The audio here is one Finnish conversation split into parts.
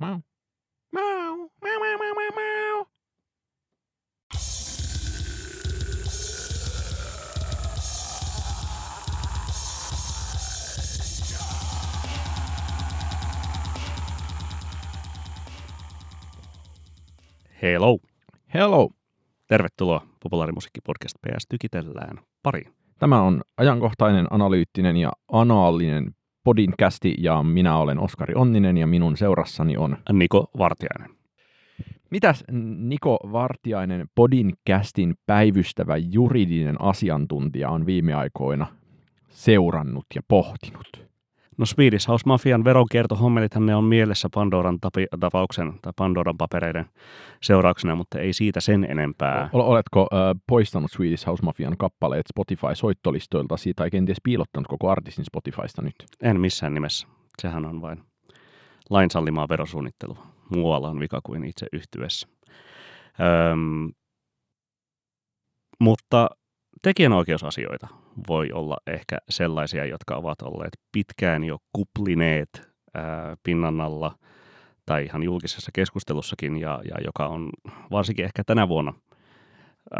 Mau. Mau. Mau, mau, mau, mau, mau. Hello! Hello. Tervetuloa populaarimusiikkipodcast PS Tykitellään pariin. Tämä on ajankohtainen, analyyttinen ja anaalinen podinkästi ja minä olen Oskari Onninen ja minun seurassani on... Niko Vartiainen. Mitäs Niko Vartiainen, podinkästin päivystävä juridinen asiantuntija on viime aikoina seurannut ja pohtinut? No Swedish House Mafian veronkiertohommelithan ne on mielessä Pandoran tapi- tapauksen tai Pandoran papereiden seurauksena, mutta ei siitä sen enempää. Oletko äh, poistanut Swedish House Mafian kappaleet Spotify-soittolistoilta tai kenties piilottanut koko artistin Spotifysta nyt? En missään nimessä. Sehän on vain lain sallimaa verosuunnittelua. Muualla on vika kuin itse yhtyessä. Öm, mutta tekijänoikeusasioita voi olla ehkä sellaisia, jotka ovat olleet pitkään jo kuplineet ää, pinnan alla tai ihan julkisessa keskustelussakin ja, ja joka on varsinkin ehkä tänä vuonna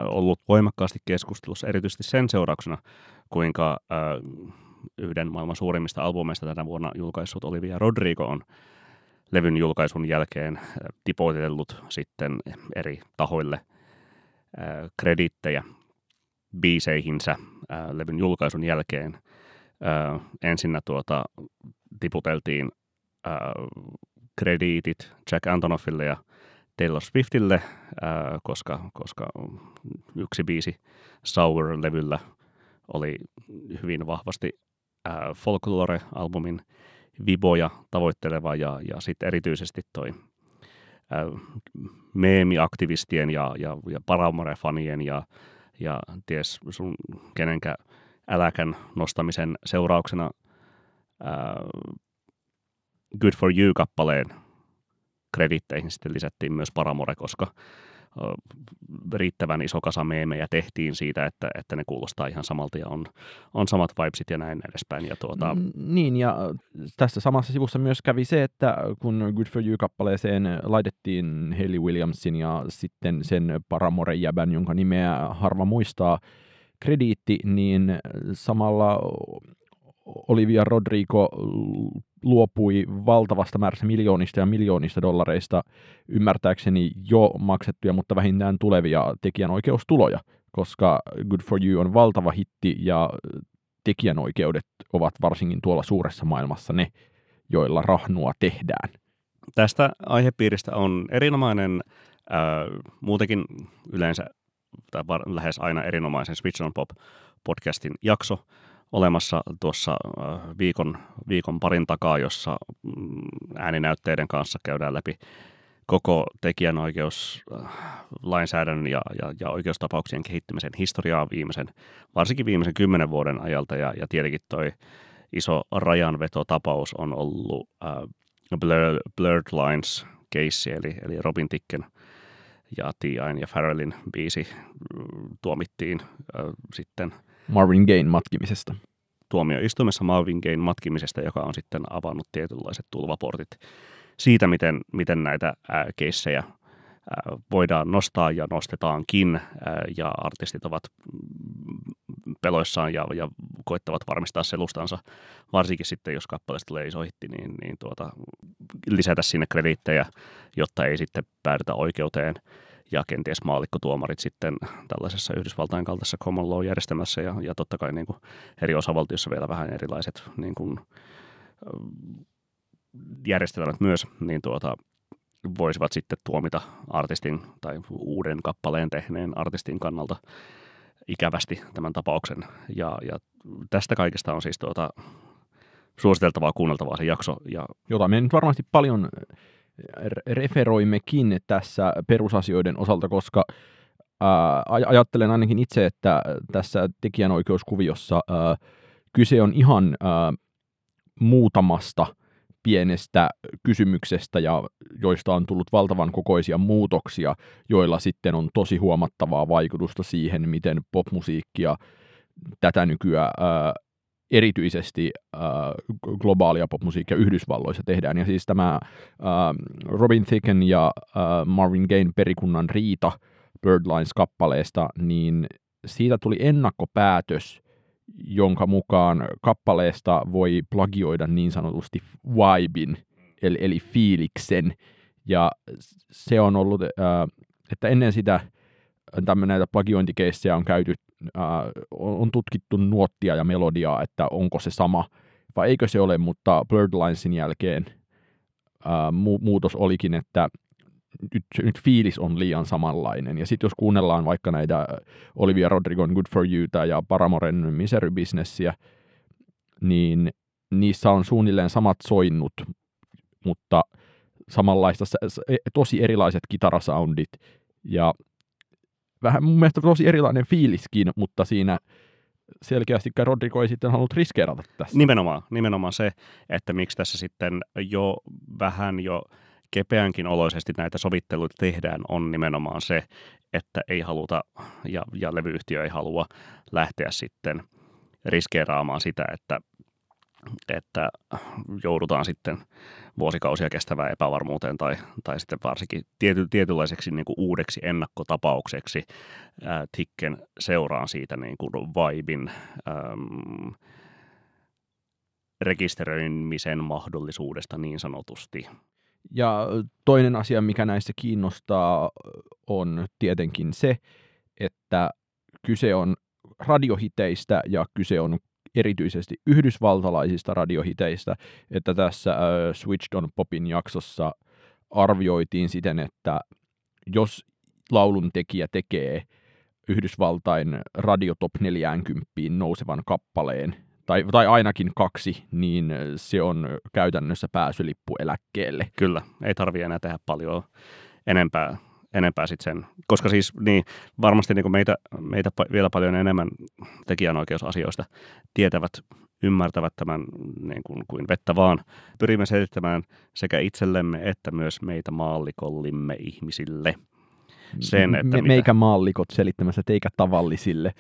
ollut voimakkaasti keskustelussa erityisesti sen seurauksena, kuinka ää, yhden maailman suurimmista albumeista tänä vuonna julkaissut Olivia Rodrigo on levyn julkaisun jälkeen tipoitellut sitten eri tahoille kredittejä biiseihinsä ää, levyn julkaisun jälkeen. Ää, ensinnä tuota, tiputeltiin ää, krediitit Jack Antonoffille ja Taylor Swiftille, ää, koska, koska yksi biisi Sour-levyllä oli hyvin vahvasti ää, Folklore-albumin viboja tavoitteleva ja, ja sitten erityisesti toi meemiaktivistien ja, ja, ja Paramore-fanien ja ja ties sun kenenkä äläkän nostamisen seurauksena ää, Good for You-kappaleen kreditteihin sitten lisättiin myös Paramore, koska riittävän iso kasa meemejä tehtiin siitä, että, että ne kuulostaa ihan samalta ja on, on samat vibesit ja näin edespäin. Ja tuota... Niin, ja tässä samassa sivussa myös kävi se, että kun Good for You-kappaleeseen laitettiin Haley Williamsin ja sitten sen Paramore-jäbän, jonka nimeä harva muistaa, krediitti, niin samalla Olivia Rodrigo luopui valtavasta määrästä miljoonista ja miljoonista dollareista ymmärtääkseni jo maksettuja, mutta vähintään tulevia tekijänoikeustuloja, koska Good for You on valtava hitti ja tekijänoikeudet ovat varsinkin tuolla suuressa maailmassa ne, joilla rahnua tehdään. Tästä aihepiiristä on erinomainen, äh, muutenkin yleensä tai lähes aina erinomaisen Switch on Pop podcastin jakso olemassa tuossa äh, viikon, viikon parin takaa, jossa mm, ääninäytteiden kanssa käydään läpi koko tekijänoikeus, äh, ja, ja, ja oikeustapauksien kehittymisen historiaa viimeisen, varsinkin viimeisen kymmenen vuoden ajalta. Ja, ja tietenkin toi iso rajanvetotapaus on ollut äh, Blur, Blurred Lines case, eli, eli Robin Ticken ja T.I.n ja Farrellin biisi mm, tuomittiin äh, sitten Marvin Gaye matkimisesta. tuomioistuimessa Marvin Gayn matkimisesta, joka on sitten avannut tietynlaiset tulvaportit siitä, miten, miten näitä ää, keissejä voidaan nostaa ja nostetaankin, ja artistit ovat mm, peloissaan ja, ja koittavat varmistaa selustansa, varsinkin sitten, jos kappaleesta tulee iso hitti, niin, niin tuota, lisätä sinne krediittejä, jotta ei sitten päädytä oikeuteen ja kenties maallikkotuomarit sitten tällaisessa Yhdysvaltain kaltaisessa common law-järjestelmässä ja, ja totta kai niin kuin eri osavaltiossa vielä vähän erilaiset niin kuin, järjestelmät myös, niin tuota, voisivat sitten tuomita artistin tai uuden kappaleen tehneen artistin kannalta ikävästi tämän tapauksen. Ja, ja tästä kaikesta on siis tuota, suositeltavaa kuunneltavaa se jakso. Ja jota me nyt varmasti paljon referoimmekin tässä perusasioiden osalta, koska ää, aj- ajattelen ainakin itse, että tässä tekijänoikeuskuviossa ää, kyse on ihan ää, muutamasta pienestä kysymyksestä, ja joista on tullut valtavan kokoisia muutoksia, joilla sitten on tosi huomattavaa vaikutusta siihen, miten popmusiikkia tätä nykyään ää, erityisesti äh, globaalia popmusiikkia Yhdysvalloissa tehdään. Ja siis tämä äh, Robin Thicken ja äh, Marvin Gaye perikunnan riita Birdlines-kappaleesta, niin siitä tuli ennakkopäätös, jonka mukaan kappaleesta voi plagioida niin sanotusti vibein, eli, eli fiiliksen. Ja se on ollut, äh, että ennen sitä tämmöinen näitä plagiointikeissejä on käyty, äh, on tutkittu nuottia ja melodiaa, että onko se sama vai eikö se ole, mutta Blurred Linesin jälkeen mu- muutos olikin, että nyt, nyt fiilis on liian samanlainen. Ja sitten jos kuunnellaan vaikka näitä Olivia Rodrigon Good For You ja Paramoren Misery Businessia, niin niissä on suunnilleen samat soinnut, mutta samanlaista, e, tosi erilaiset kitarasoundit ja vähän mun mielestä tosi erilainen fiiliskin, mutta siinä selkeästi Rodrigo ei sitten halunnut riskeerata tässä. Nimenomaan, nimenomaan se, että miksi tässä sitten jo vähän jo kepeänkin oloisesti näitä sovitteluita tehdään, on nimenomaan se, että ei haluta ja, ja levyyhtiö ei halua lähteä sitten riskeeraamaan sitä, että, että joudutaan sitten vuosikausia kestävään epävarmuuteen tai, tai sitten varsinkin tiety, tietynlaiseksi niin kuin uudeksi ennakkotapaukseksi ää, Tikken seuraan siitä niin kuin vibin äm, rekisteröimisen mahdollisuudesta niin sanotusti. Ja toinen asia, mikä näissä kiinnostaa, on tietenkin se, että kyse on radiohiteistä ja kyse on erityisesti yhdysvaltalaisista radiohiteistä, että tässä äh, Switched on Popin jaksossa arvioitiin siten, että jos laulun tekijä tekee Yhdysvaltain radio top 40 nousevan kappaleen, tai, tai ainakin kaksi, niin se on käytännössä pääsylippu eläkkeelle. Kyllä, ei tarvitse enää tehdä paljon enempää, enempää sit sen, koska siis niin, varmasti niin meitä, meitä vielä paljon enemmän tekijänoikeusasioista tietävät, ymmärtävät tämän niin kuin, kuin vettä vaan. Pyrimme selittämään sekä itsellemme että myös meitä maallikollimme ihmisille – sen, että Me, meikä maallikot selittämässä teikä tavallisille.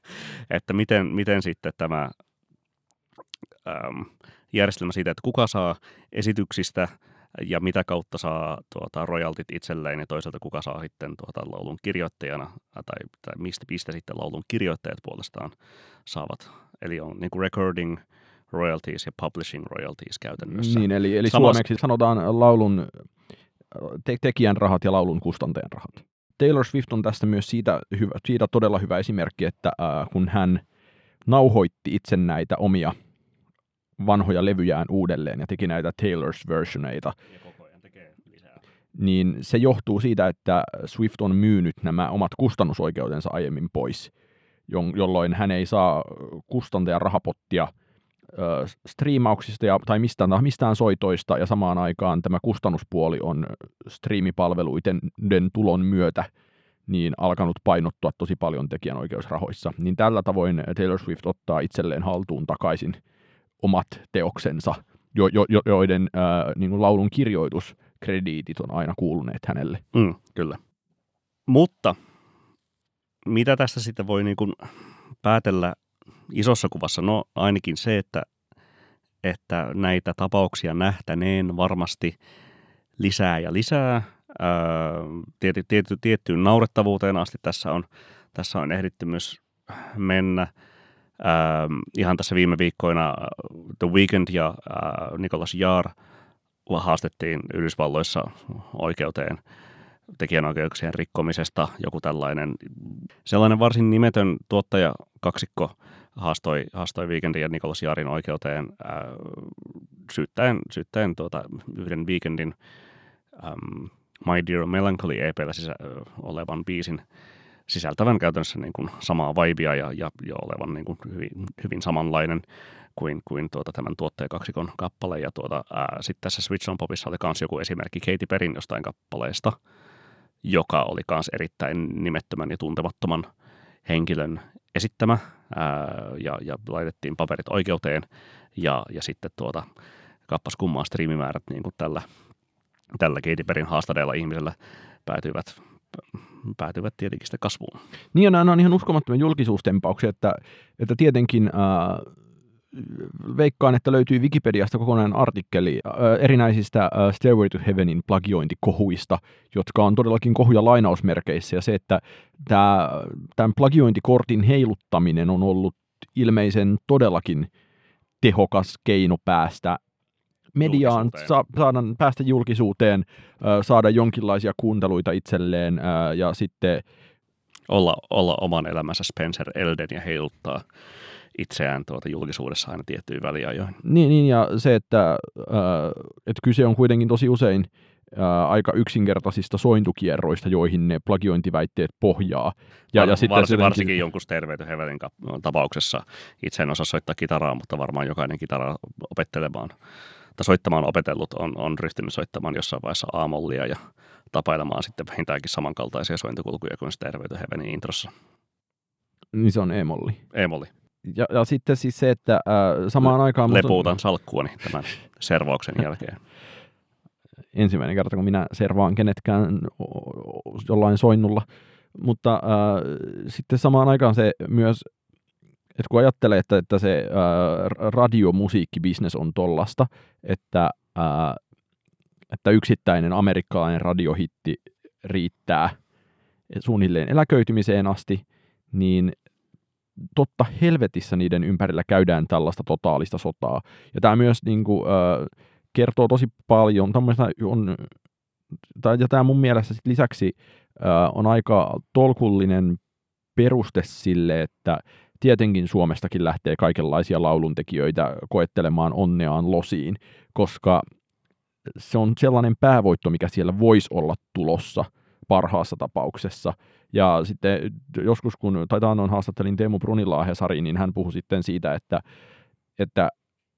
että miten, miten sitten tämä ähm, järjestelmä siitä, että kuka saa esityksistä ja mitä kautta saa tuota, royaltit itselleen ja toisaalta kuka saa sitten tuota, laulun kirjoittajana tai, tai mistä, mistä sitten laulun kirjoittajat puolestaan saavat. Eli on niin kuin recording royalties ja publishing royalties käytännössä. Niin, eli, eli Samas... suomeksi sanotaan laulun te- tekijän rahat ja laulun kustantajan rahat. Taylor Swift on tästä myös siitä, hyvä, siitä todella hyvä esimerkki, että äh, kun hän nauhoitti itse näitä omia vanhoja levyjään uudelleen ja teki näitä Taylor's versioneita. Niin se johtuu siitä, että Swift on myynyt nämä omat kustannusoikeutensa aiemmin pois, jolloin hän ei saa kustantajan rahapottia striimauksista ja, tai mistään, mistään soitoista, ja samaan aikaan tämä kustannuspuoli on striimipalveluiden tulon myötä niin alkanut painottua tosi paljon tekijänoikeusrahoissa. Niin tällä tavoin Taylor Swift ottaa itselleen haltuun takaisin – omat teoksensa, jo, jo, joiden ää, niin kuin laulun kirjoituskrediitit on aina kuuluneet hänelle. Mm, kyllä. Mutta mitä tästä sitten voi niin kuin päätellä isossa kuvassa? No ainakin se, että, että näitä tapauksia nähtäneen varmasti lisää ja lisää. Tiety, tiety, tiettyyn naurettavuuteen asti tässä on, tässä on ehditty myös mennä – Ähm, ihan tässä viime viikkoina äh, The Weeknd ja äh, Nicholas Jaar haastettiin Yhdysvalloissa oikeuteen tekijänoikeuksien rikkomisesta. Joku tällainen, sellainen varsin nimetön tuottaja kaksikko haastoi, haastoi Weekendin ja Nicholas Jaarin oikeuteen äh, syyttäen, syyttäen tuota, yhden Weekendin ähm, My Dear Melancholy EPllä sisä, olevan biisin sisältävän käytännössä niin kuin samaa vibea ja, ja, ja olevan niin kuin hyvin, hyvin samanlainen kuin, kuin tuota, tämän tuottajakaksikon kappale. Ja tuota, sitten tässä Switch on Popissa oli myös joku esimerkki Katy Perin jostain kappaleesta, joka oli myös erittäin nimettömän ja tuntemattoman henkilön esittämä ää, ja, ja laitettiin paperit oikeuteen ja, ja sitten tuota, kappas kummaa striimimäärät niin kuin tällä, tällä Katy Perin haastadeella ihmisellä päätyivät päätyvät tietenkin sitä kasvuun. Niin ja nämä on ihan uskomattomia julkisuustempauksia, että, että tietenkin äh, veikkaan, että löytyy Wikipediasta kokonainen artikkeli äh, erinäisistä äh, Stairway to Heavenin plagiointikohuista, jotka on todellakin kohuja lainausmerkeissä, ja se, että tämä, tämän plagiointikortin heiluttaminen on ollut ilmeisen todellakin tehokas keino päästä mediaan, sa- saada päästä julkisuuteen, äh, saada jonkinlaisia kuunteluita itselleen äh, ja sitten olla, olla oman elämänsä Spencer Elden ja heiluttaa itseään tuota julkisuudessa aina tiettyyn väliajoin. Niin, niin ja se, että, äh, että kyse on kuitenkin tosi usein äh, aika yksinkertaisista sointukierroista, joihin ne plagiointiväitteet pohjaa. Ja, Var, ja sitten varsin, jotenkin... varsinkin jonkun Heavenin tapauksessa itse en osaa soittaa kitaraa, mutta varmaan jokainen kitara opettelemaan tai soittamaan opetellut on, on ryhtynyt soittamaan jossain vaiheessa aamollia ja tapailemaan sitten vähintäänkin samankaltaisia sointukulkuja kuin Stairway to Heavenin introssa. Niin se on e-molli. E-molli. Ja, ja sitten siis se, että äh, samaan aikaan... Lepuutan on... salkkuani tämän servauksen jälkeen. Ensimmäinen kerta, kun minä servaan kenetkään jollain soinnulla. Mutta äh, sitten samaan aikaan se myös, että kun ajattelee, että, että se äh, radiomusiikkibisnes on tollasta, että äh, että yksittäinen amerikkalainen radiohitti riittää suunnilleen eläköitymiseen asti, niin totta helvetissä niiden ympärillä käydään tällaista totaalista sotaa. Ja tämä myös niin kuin, äh, kertoo tosi paljon, on, ja tämä mun mielestä sit lisäksi äh, on aika tolkullinen peruste sille, että tietenkin Suomestakin lähtee kaikenlaisia lauluntekijöitä koettelemaan onneaan losiin, koska se on sellainen päävoitto, mikä siellä voisi olla tulossa parhaassa tapauksessa. Ja sitten joskus, kun tai on haastattelin Teemu Brunilaa Hesariin, niin hän puhui sitten siitä, että, että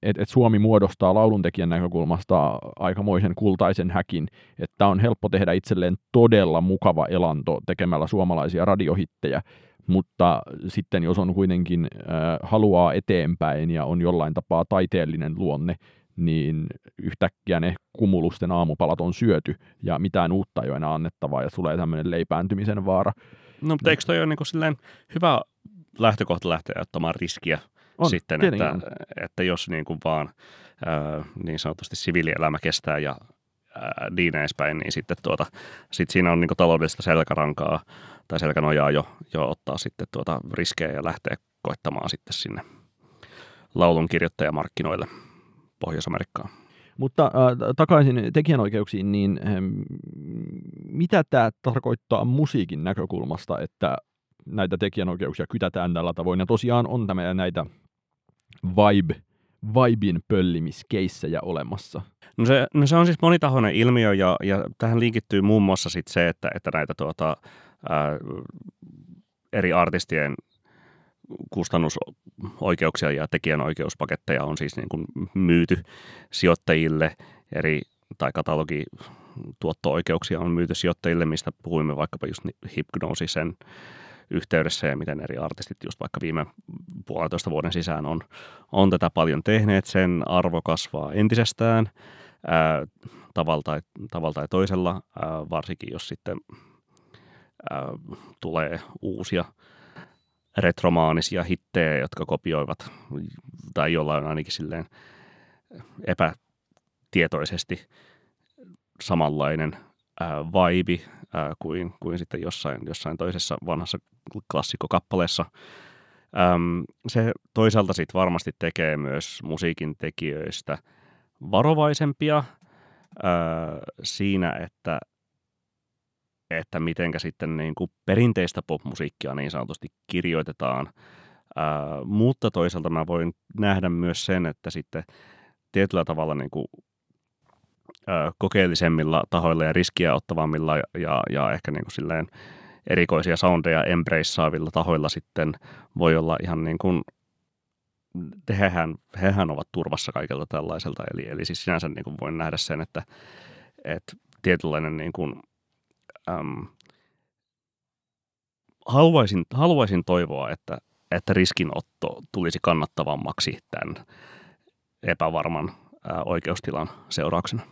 et, et Suomi muodostaa lauluntekijän näkökulmasta aikamoisen kultaisen häkin, että on helppo tehdä itselleen todella mukava elanto tekemällä suomalaisia radiohittejä, mutta sitten jos on kuitenkin äh, haluaa eteenpäin ja on jollain tapaa taiteellinen luonne, niin yhtäkkiä ne kumulusten aamupalat on syöty ja mitään uutta ei ole enää annettavaa ja tulee tämmöinen leipääntymisen vaara. No mutta eikö toi ole niin kuin hyvä lähtökohta lähteä ottamaan riskiä on, sitten, että, että jos niin kuin vaan ää, niin sanotusti siviilielämä kestää ja niin edespäin, niin sitten tuota, sit siinä on niin taloudellista selkärankaa tai selkänojaa jo, jo ottaa sitten tuota riskejä ja lähteä koittamaan sitten sinne laulun kirjoittajamarkkinoille. Pohjois-Amerikkaan. Mutta äh, takaisin tekijänoikeuksiin, niin äh, mitä tämä tarkoittaa musiikin näkökulmasta, että näitä tekijänoikeuksia kytätään tällä tavoin? Ja tosiaan on tämä näitä vibe, vibin pöllimiskeissejä olemassa. No se, no se on siis monitahoinen ilmiö ja, ja tähän linkittyy muun muassa sit se, että, että näitä tuota, ää, eri artistien kustannusoikeuksia ja tekijänoikeuspaketteja on siis niin kuin myyty sijoittajille eri tai katalogi tuotto-oikeuksia on myyty sijoittajille, mistä puhuimme vaikkapa just Hypnosisen yhteydessä ja miten eri artistit just vaikka viime puolentoista vuoden sisään on, on tätä paljon tehneet. Sen arvo kasvaa entisestään ää, tavalla, tai, tavalla tai toisella, ää, varsinkin jos sitten ää, tulee uusia retromaanisia hittejä, jotka kopioivat tai jollain ainakin silleen epätietoisesti samanlainen ää, vibe ää, kuin, kuin sitten jossain, jossain toisessa vanhassa klassikkokappaleessa. Se toisaalta sitten varmasti tekee myös musiikin tekijöistä varovaisempia ää, siinä, että että mitenkä sitten niin kuin perinteistä popmusiikkia niin sanotusti kirjoitetaan. Ää, mutta toisaalta mä voin nähdä myös sen, että sitten tietyllä tavalla niin kuin, ää, kokeellisemmilla tahoilla ja riskiä ottavammilla ja, ja, ja ehkä niin kuin silleen erikoisia soundeja embraceaavilla tahoilla sitten voi olla ihan niin kuin hehän, hehän ovat turvassa kaikelta tällaiselta. Eli, eli siis sinänsä niin kuin voin nähdä sen, että, että tietynlainen niin kuin äm, haluaisin, haluaisin toivoa, että, että riskinotto tulisi kannattavammaksi tämän epävarman ää, oikeustilan seurauksena.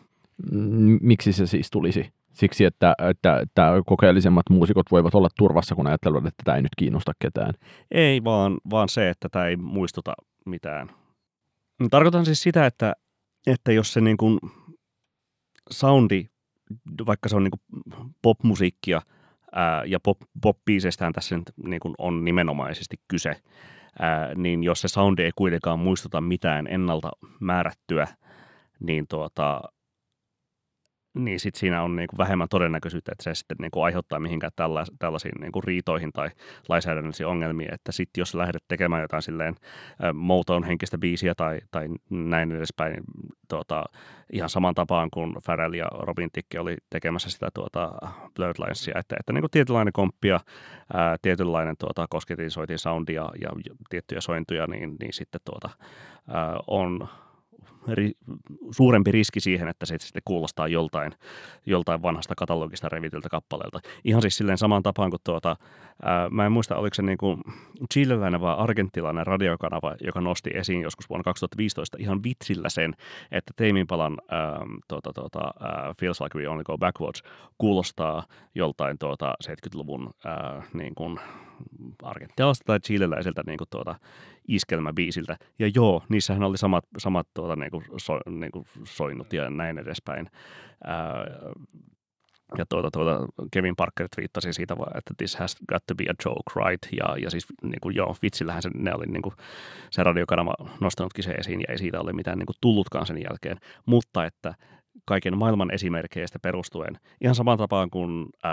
Miksi se siis tulisi? Siksi, että, että, että kokeellisemmat muusikot voivat olla turvassa, kun ajattelevat, että tämä ei nyt kiinnosta ketään. Ei, vaan, vaan se, että tämä ei muistuta mitään. No, tarkoitan siis sitä, että, että jos se niin kuin soundi, vaikka se on niin kuin popmusiikkia ää, ja pop, pop tässä niin kuin on nimenomaisesti kyse, ää, niin jos se soundi ei kuitenkaan muistuta mitään ennalta määrättyä, niin tuota, niin sit siinä on niin kuin vähemmän todennäköisyyttä, että se sitten niin kuin aiheuttaa mihinkään tälla, tällaisiin niin kuin riitoihin tai lainsäädännöllisiin ongelmiin, että sitten jos lähdet tekemään jotain silleen Motown-henkistä biisiä tai, tai näin edespäin, niin, tuota, ihan saman tapaan kuin Pharrell ja Robin Tikke oli tekemässä sitä tuota Blurred Linesia, että, että niin kuin tietynlainen komppia, ää, tietynlainen tuota, kosketin soitin soundia ja, ja tiettyjä sointuja, niin, niin sitten tuota, ää, on ri, suurempi riski siihen, että se sitten kuulostaa joltain, joltain vanhasta katalogista revityltä kappaleelta. Ihan siis silleen samaan tapaan kuin tuota, ää, mä en muista, oliko se niin kuin chileläinen vai argentilainen radiokanava, joka nosti esiin joskus vuonna 2015 ihan vitsillä sen, että Teiminpalan ää, tuota, tuota, ää, Feels Like We Only Go Backwards kuulostaa joltain tuota 70-luvun ää, niin kuin argentinalaiselta tai chileläiseltä niin kuin tuota, iskelmäbiisiltä. Ja joo, niissähän oli samat, samat tuota, niin kuin, so, niin kuin soinnut ja näin edespäin. Ää, ja tuota, tuota, Kevin Parker twiittasi siitä, että this has got to be a joke, right? Ja, ja siis niin kuin, joo, vitsillähän se, ne oli niin kuin, se radiokanava nostanutkin se esiin ja ei siitä ole mitään niin kuin, tullutkaan sen jälkeen. Mutta että kaiken maailman esimerkkeistä perustuen. Ihan saman tapaan kuin äh,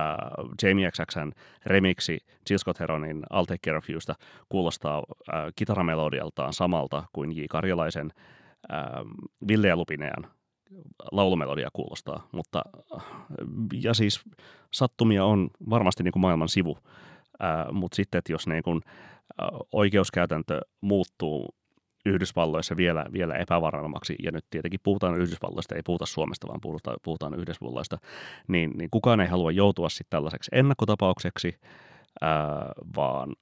Jamie XXn remiksi Jill Scott Heronin I'll Take Care of Yousta kuulostaa äh, kitaramelodialtaan samalta kuin J. Karjalaisen äh, Ville ja Lupinean laulumelodia kuulostaa, mutta äh, ja siis sattumia on varmasti niin kuin maailman sivu, äh, mutta sitten, että jos niin kuin, äh, oikeuskäytäntö muuttuu Yhdysvalloissa vielä, vielä epävarmemmaksi, ja nyt tietenkin puhutaan Yhdysvalloista, ei puhuta Suomesta, vaan puhutaan, puhutaan Yhdysvalloista, niin, niin kukaan ei halua joutua sitten tällaiseksi ennakkotapaukseksi, ää, vaan,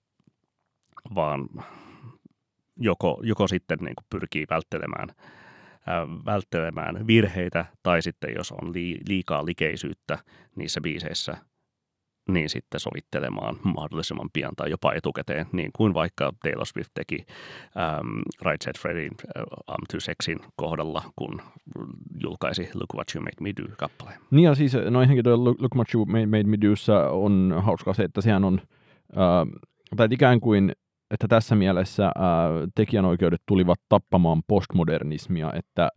vaan joko, joko sitten niin pyrkii välttelemään, ää, välttelemään virheitä, tai sitten jos on liikaa likeisyyttä niissä biiseissä, niin sitten sovittelemaan mahdollisimman pian tai jopa etukäteen, niin kuin vaikka Taylor Swift teki um, Right Said Fredin uh, I'm Too Sexin kohdalla, kun julkaisi Look What You Made Me Do kappale. Niin ja siis no ensinnäkin tuo Look, What You Made, Me Do on hauskaa se, että sehän on, uh, tai ikään kuin että tässä mielessä uh, tekijänoikeudet tulivat tappamaan postmodernismia, että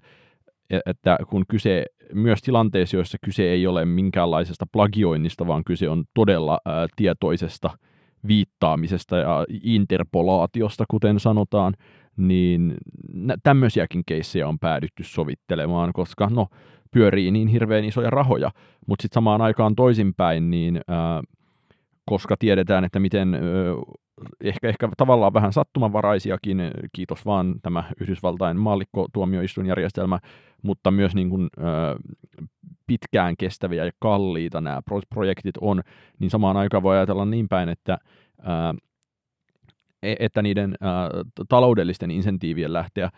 että kun kyse myös tilanteessa, joissa kyse ei ole minkäänlaisesta plagioinnista, vaan kyse on todella ää, tietoisesta viittaamisesta ja interpolaatiosta, kuten sanotaan, niin tämmöisiäkin keissejä on päädytty sovittelemaan, koska no, pyörii niin hirveän isoja rahoja, mutta sitten samaan aikaan toisinpäin, niin ää, koska tiedetään, että miten ehkä, ehkä tavallaan vähän sattumanvaraisiakin, kiitos vaan tämä Yhdysvaltain maallikkotuomioistuinjärjestelmä, mutta myös niin kuin, ö, pitkään kestäviä ja kalliita nämä projektit on, niin samaan aikaan voi ajatella niin päin, että ö, e, että niiden ö, taloudellisten insentiivien lähteä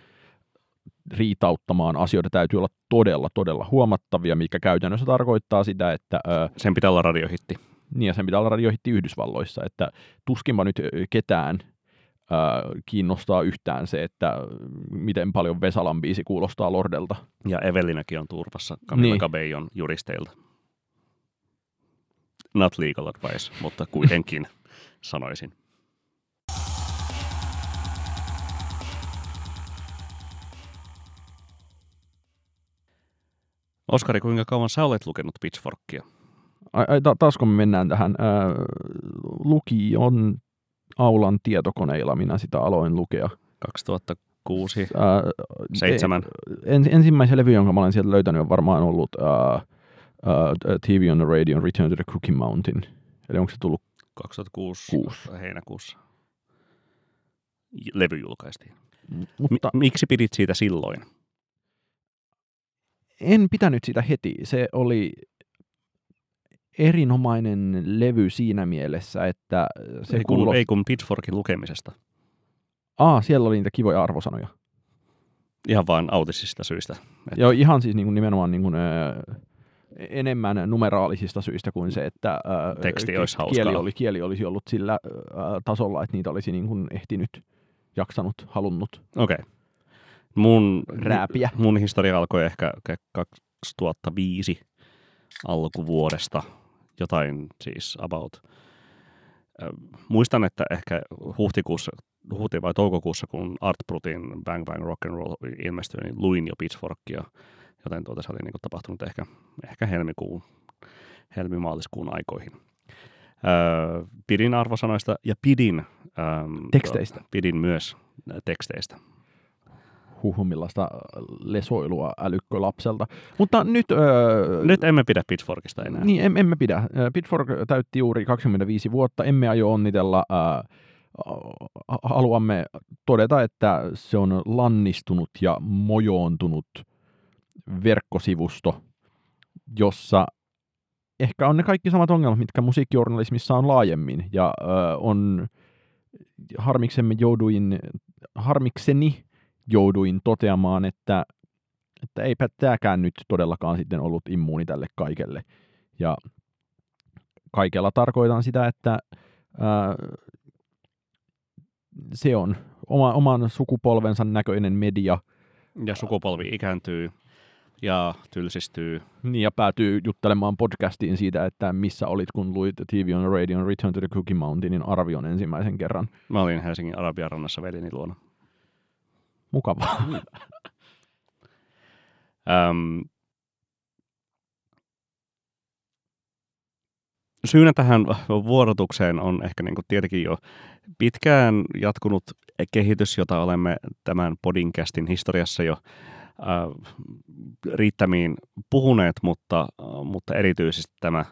riitauttamaan asioita täytyy olla todella, todella huomattavia, mikä käytännössä tarkoittaa sitä, että... Ö, Sen pitää olla radiohitti. Niin, ja sen pitää olla radiohitti Yhdysvalloissa, että tuskinpa nyt ketään ää, kiinnostaa yhtään se, että miten paljon Vesalan biisi kuulostaa Lordelta. Ja Evelinäkin on turvassa Camilla niin. Cabellon juristeilta. Not legal advice, mutta kuitenkin sanoisin. Oskari, kuinka kauan sä olet lukenut Pitchforkia? Ai, ai, taas kun me mennään tähän, ää, lukion aulan tietokoneilla minä sitä aloin lukea. 2006, ää, 7. En, ensimmäisen levy, jonka mä olen sieltä löytänyt, on varmaan ollut ää, ää, TV on the Radio, Return to the Cookie Mountain. Eli onko se tullut 2006 6. heinäkuussa? Levy julkaistiin. Mutta, M- miksi pidit siitä silloin? En pitänyt sitä heti. Se oli erinomainen levy siinä mielessä, että se ei kun, kuulost... ei kun Pitchforkin lukemisesta. Aa, siellä oli niitä kivoja arvosanoja. Ihan vain autisista syistä. Että... Joo, ihan siis niin kuin nimenomaan niin kuin, ö, enemmän numeraalisista syistä kuin se, että ö, Teksti olisi kieli, oli, kieli olisi ollut sillä ö, tasolla, että niitä olisi niin kuin ehtinyt, jaksanut, halunnut. Okei. Okay. Mun, Rääpiä. mun historia alkoi ehkä 2005 alkuvuodesta, jotain siis about. Muistan, että ehkä huhtikuussa, huhti vai toukokuussa, kun Art Brutin Bang Bang Rock and Roll ilmestyi, niin luin jo Pitchforkia, joten tuota se oli niin kuin tapahtunut ehkä, ehkä helmikuun, helmimaaliskuun aikoihin. Öö, pidin arvosanoista ja pidin, öm, Teksteistä. pidin myös teksteistä. Huhu, millaista lesoilua älykkölapselta. Mutta nyt... Öö, Nyt emme pidä Pitchforkista enää. Niin, em, emme pidä. Pitchfork täytti juuri 25 vuotta. Emme aio onnitella. Ää, haluamme todeta, että se on lannistunut ja mojoontunut verkkosivusto, jossa ehkä on ne kaikki samat ongelmat, mitkä musiikkijournalismissa on laajemmin. Ja ö, on harmiksemme jouduin, harmikseni jouduin toteamaan, että, että eipä tämäkään nyt todellakaan sitten ollut immuuni tälle kaikelle. Ja kaikella tarkoitan sitä, että ää, se on oma, oman sukupolvensa näköinen media, Ja sukupolvi ikääntyy ja tylsistyy. niin ja päätyy juttelemaan podcastiin siitä, että missä olit, kun luit TV on Radion Return to the Cookie Mountainin arvion ensimmäisen kerran. Mä olin Helsingin Arabian rannassa veljeni luona. Mukavaa. Öm, syynä tähän vuorotukseen on ehkä niin kuin tietenkin jo pitkään jatkunut kehitys, jota olemme tämän podcastin historiassa jo äh, riittämiin puhuneet, mutta, äh, mutta erityisesti tämä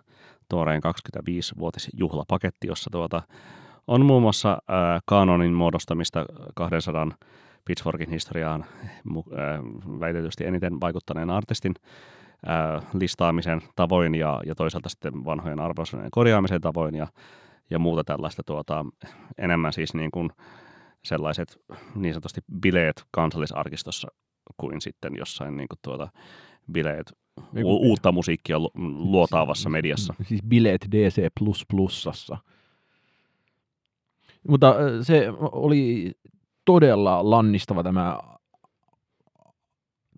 tuoreen 25-vuotisjuhlapaketti, jossa tuota, on muun muassa äh, kanonin muodostamista 200 Pitchforkin historiaan äh, väitetysti eniten vaikuttaneen artistin äh, listaamisen tavoin ja, ja toisaalta sitten vanhojen arvosanojen korjaamisen tavoin ja, ja muuta tällaista tuota, enemmän siis niin kuin sellaiset niin sanotusti bileet kansallisarkistossa kuin sitten jossain niin kuin tuota, bileet u- uutta musiikkia lu- luotaavassa mediassa. Siis bileet DC++. Mutta ö, se oli todella lannistava tämä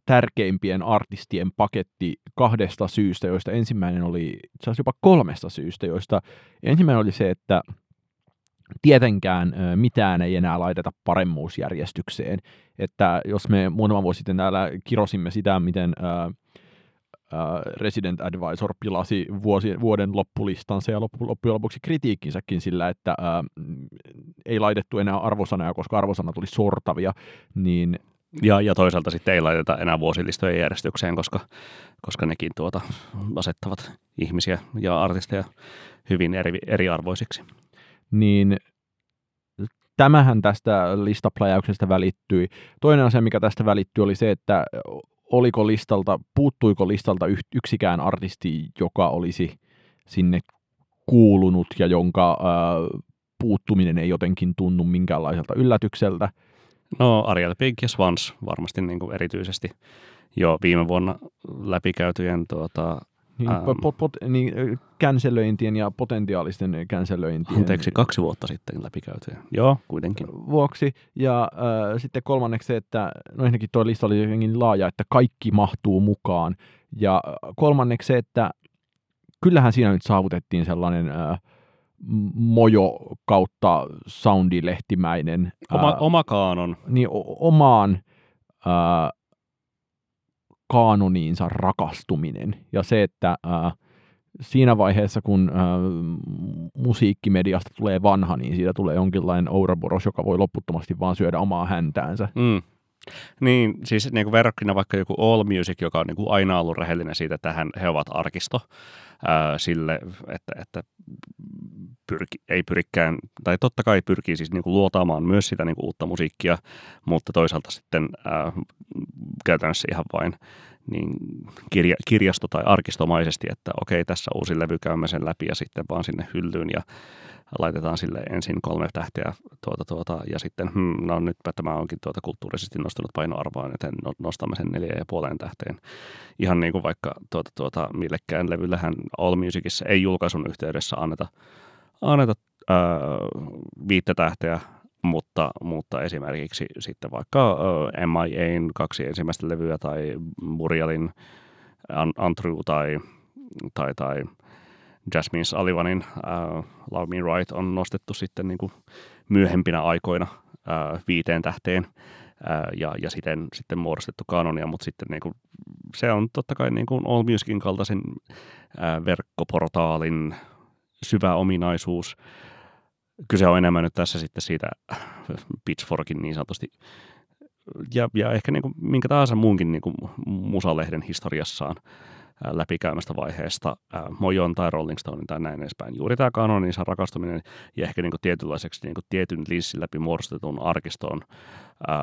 tärkeimpien artistien paketti kahdesta syystä, joista ensimmäinen oli itse jopa kolmesta syystä, joista ensimmäinen oli se, että tietenkään mitään ei enää laiteta paremmuusjärjestykseen. Että jos me muutama vuosi sitten täällä kirosimme sitä, miten ö, Resident Advisor pilasi vuosi, vuoden loppulistansa ja loppu, loppujen lopuksi kritiikkinsäkin sillä, että ö, ei laitettu enää arvosanoja, koska arvosanat tuli sortavia, niin Ja, ja toisaalta sitten ei laiteta enää vuosilistojen järjestykseen, koska, koska nekin tuota asettavat ihmisiä ja artisteja hyvin eri, eriarvoisiksi. niin tämähän tästä listapläjäyksestä välittyi. Toinen asia, mikä tästä välittyi, oli se, että oliko listalta, puuttuiko listalta yksikään artisti, joka olisi sinne kuulunut ja jonka ää, puuttuminen ei jotenkin tunnu minkäänlaiselta yllätykseltä. No Ariel Pink ja Swans varmasti niin kuin erityisesti jo viime vuonna läpikäytyjen tuota, Niin, Ähm. pot, pot, niin, känselöintien ja potentiaalisten känselöintien anteeksi kaksi vuotta sitten läpikäytyjen. Joo, kuitenkin. vuoksi. Ja äh, sitten kolmanneksi se, että no ensinnäkin tuo lista oli jotenkin laaja, että kaikki mahtuu mukaan. Ja äh, kolmanneksi se, että kyllähän siinä nyt saavutettiin sellainen äh, mojo kautta soundilehtimäinen Oma, ää, oma kaanon. niin o- omaan ää, kaanoniinsa rakastuminen. Ja se, että ää, siinä vaiheessa, kun ää, musiikkimediasta tulee vanha, niin siitä tulee jonkinlainen Ouroboros, joka voi loputtomasti vaan syödä omaa häntäänsä. Mm. Niin, siis niin kuin verrokkina vaikka joku All Music, joka on niin kuin aina ollut rehellinen siitä, että hän, he ovat arkisto ää, sille, että, että pyrki, ei pyrikään, tai totta kai pyrkii siis niin kuin luotaamaan myös sitä niin kuin uutta musiikkia, mutta toisaalta sitten ää, käytännössä ihan vain niin kirja, kirjasto- tai arkistomaisesti, että okei, tässä uusi levy, käymme sen läpi ja sitten vaan sinne hyllyyn ja laitetaan sille ensin kolme tähteä tuota, tuota, ja sitten, hmm, no nytpä tämä onkin tuota kulttuurisesti nostunut painoarvoa, joten no- nostamme sen neljä ja puoleen tähteen. Ihan niin kuin vaikka tuota, tuota, millekään levyllähän All Musicissa ei julkaisun yhteydessä anneta, anneta ää, viittä tähteä, mutta, mutta esimerkiksi sitten vaikka MIAin kaksi ensimmäistä levyä tai Murielin Antru tai, tai, tai Jasmine Sullivanin uh, Love Me Right on nostettu sitten niin kuin myöhempinä aikoina uh, viiteen tähteen uh, ja, ja siten sitten muodostettu kanonia, mutta sitten niin kuin, se on totta kai niin kuin All Musicin kaltaisen uh, verkkoportaalin syvä ominaisuus. Kyse on enemmän nyt tässä sitten siitä Pitchforkin niin sanotusti ja, ja ehkä niin kuin minkä tahansa muunkin niin kuin musalehden historiassaan läpikäymästä vaiheesta, Mojon tai Rolling Stonein tai näin edespäin. Juuri tämä kanoninsa rakastuminen ja ehkä niin kuin tietynlaiseksi niin kuin tietyn linssin läpi muodostetun arkiston ää,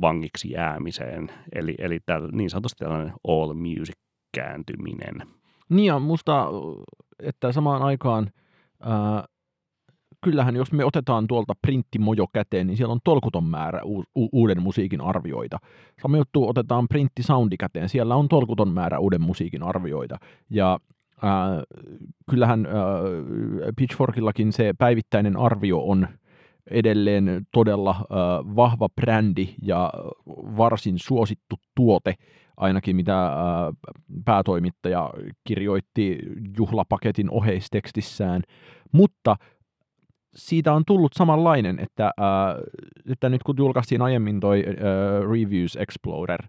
vangiksi jäämiseen. Eli, eli täl, niin sanotusti tällainen all music kääntyminen. Niin ja musta, että samaan aikaan ää, kyllähän jos me otetaan tuolta printtimojo käteen, niin siellä on tolkuton määrä u- u- uuden musiikin arvioita. Sama juttu otetaan printtisoundi käteen, siellä on tolkuton määrä uuden musiikin arvioita. Ja äh, kyllähän äh, Pitchforkillakin se päivittäinen arvio on edelleen todella äh, vahva brändi ja varsin suosittu tuote, ainakin mitä äh, päätoimittaja kirjoitti juhlapaketin oheistekstissään. Mutta siitä on tullut samanlainen, että, äh, että nyt kun julkaistiin aiemmin toi äh, Reviews Explorer,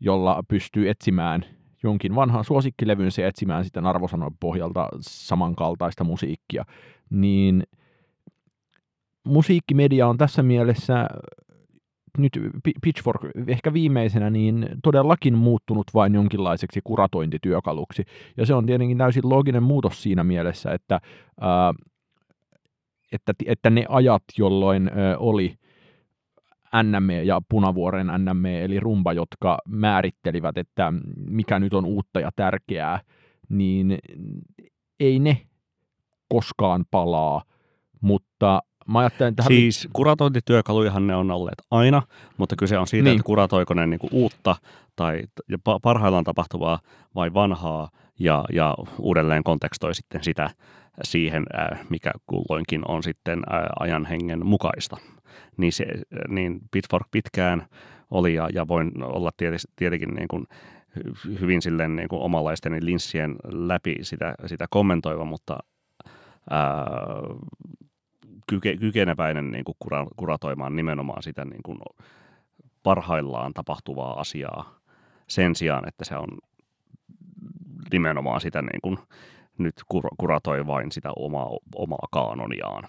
jolla pystyy etsimään jonkin vanhan suosikkilevynsä ja etsimään sitten arvosanojen pohjalta samankaltaista musiikkia, niin musiikkimedia on tässä mielessä nyt Pitchfork ehkä viimeisenä niin todellakin muuttunut vain jonkinlaiseksi kuratointityökaluksi. Ja se on tietenkin täysin looginen muutos siinä mielessä, että ää, että, että ne ajat, jolloin ö, oli NM ja Punavuoren NM, eli rumba, jotka määrittelivät, että mikä nyt on uutta ja tärkeää, niin ei ne koskaan palaa, mutta mä ajattelen, että... Siis kuratointityökalujahan ne on olleet aina, mutta kyse on siitä, niin. että kuratoiko ne niin uutta tai parhaillaan tapahtuvaa vai vanhaa ja, ja uudelleen kontekstoi sitten sitä siihen, mikä kulloinkin on sitten ajan hengen mukaista. Niin, se, niin Pitchfork pitkään oli ja, ja voin olla tietenkin niin kuin hyvin silleen niin kuin omalaisten linssien läpi sitä, sitä kommentoiva, mutta ää, kyke, kykeneväinen niin kuin kura, kuratoimaan nimenomaan sitä niin kuin parhaillaan tapahtuvaa asiaa sen sijaan, että se on nimenomaan sitä niin kuin nyt kur- kuratoi vain sitä omaa, omaa kaanoniaan.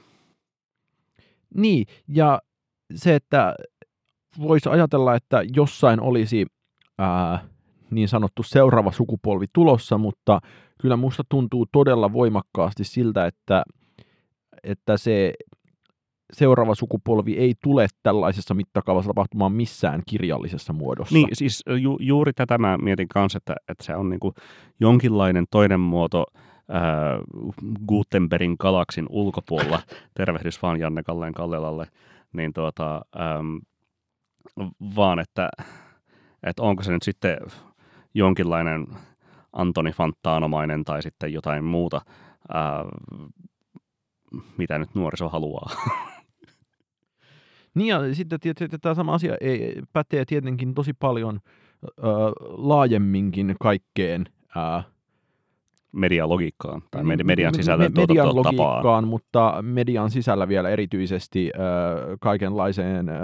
Niin, ja se, että voisi ajatella, että jossain olisi ää, niin sanottu seuraava sukupolvi tulossa, mutta kyllä musta tuntuu todella voimakkaasti siltä, että, että se seuraava sukupolvi ei tule tällaisessa mittakaavassa tapahtumaan missään kirjallisessa muodossa. Niin, siis ju, juuri tätä mä mietin kanssa, että, että se on niin kuin jonkinlainen toinen muoto äh, Gutenbergin galaksin ulkopuolella, tervehdys vaan Janne Kalleen Kallelalle, niin tuota, ähm, vaan että, että onko se nyt sitten jonkinlainen Antoni Fantaanomainen tai sitten jotain muuta, äh, mitä nyt nuoriso haluaa. Niin ja sitten tietysti tämä sama asia ei, pätee tietenkin tosi paljon ö, laajemminkin kaikkeen ö, medialogiikkaan tai median sisällä me, median logiikkaan, mutta median sisällä vielä erityisesti äh, kaikenlaiseen äh,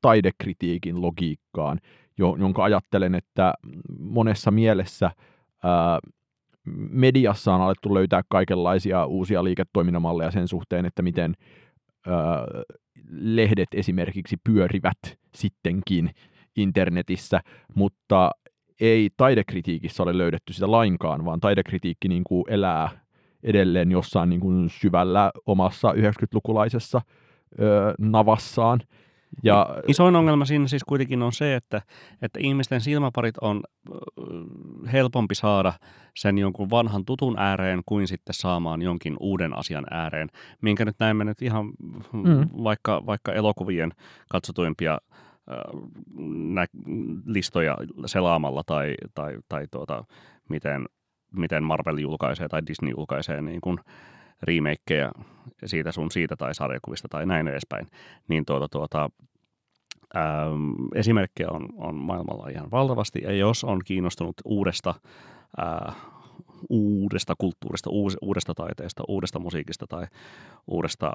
taidekritiikin logiikkaan, jo, jonka ajattelen, että monessa mielessä äh, mediassa on alettu löytää kaikenlaisia uusia liiketoiminnamalleja sen suhteen, että miten äh, lehdet esimerkiksi pyörivät sittenkin internetissä, mutta ei taidekritiikissä ole löydetty sitä lainkaan, vaan taidekritiikki niin kuin elää edelleen jossain niin kuin syvällä omassa 90-lukulaisessa ö, navassaan. Ja, Isoin ongelma siinä siis kuitenkin on se, että, että ihmisten silmäparit on helpompi saada sen jonkun vanhan tutun ääreen kuin sitten saamaan jonkin uuden asian ääreen, minkä nyt näemme nyt ihan mm. vaikka, vaikka elokuvien katsotuimpia nä- listoja selaamalla tai, tai, tai tuota, miten, miten Marvel julkaisee tai Disney julkaisee niin kuin, remakeja siitä sun siitä tai sarjakuvista tai näin edespäin, niin tuota, tuota, ähm, esimerkkejä on, on maailmalla ihan valtavasti, ja jos on kiinnostunut uudesta, äh, uudesta kulttuurista, uudesta taiteesta, uudesta musiikista tai uudesta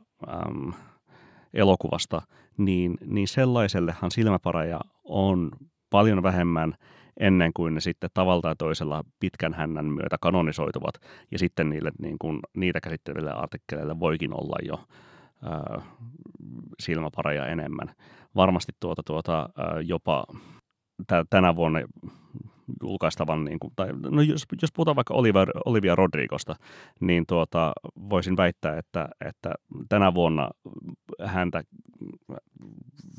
elokuvasta, niin, niin sellaisellehan silmäpareja on paljon vähemmän ennen kuin ne sitten tavalla tai toisella pitkän hännän myötä kanonisoituvat, ja sitten niille, niin kuin, niitä käsitteleville artikkeleille voikin olla jo ää, silmäpareja enemmän. Varmasti tuota, tuota, ää, jopa t- tänä vuonna julkaistavan, niin kuin, tai no jos, jos puhutaan vaikka Olivia, Olivia Rodrigosta, niin tuota, voisin väittää, että, että tänä vuonna häntä,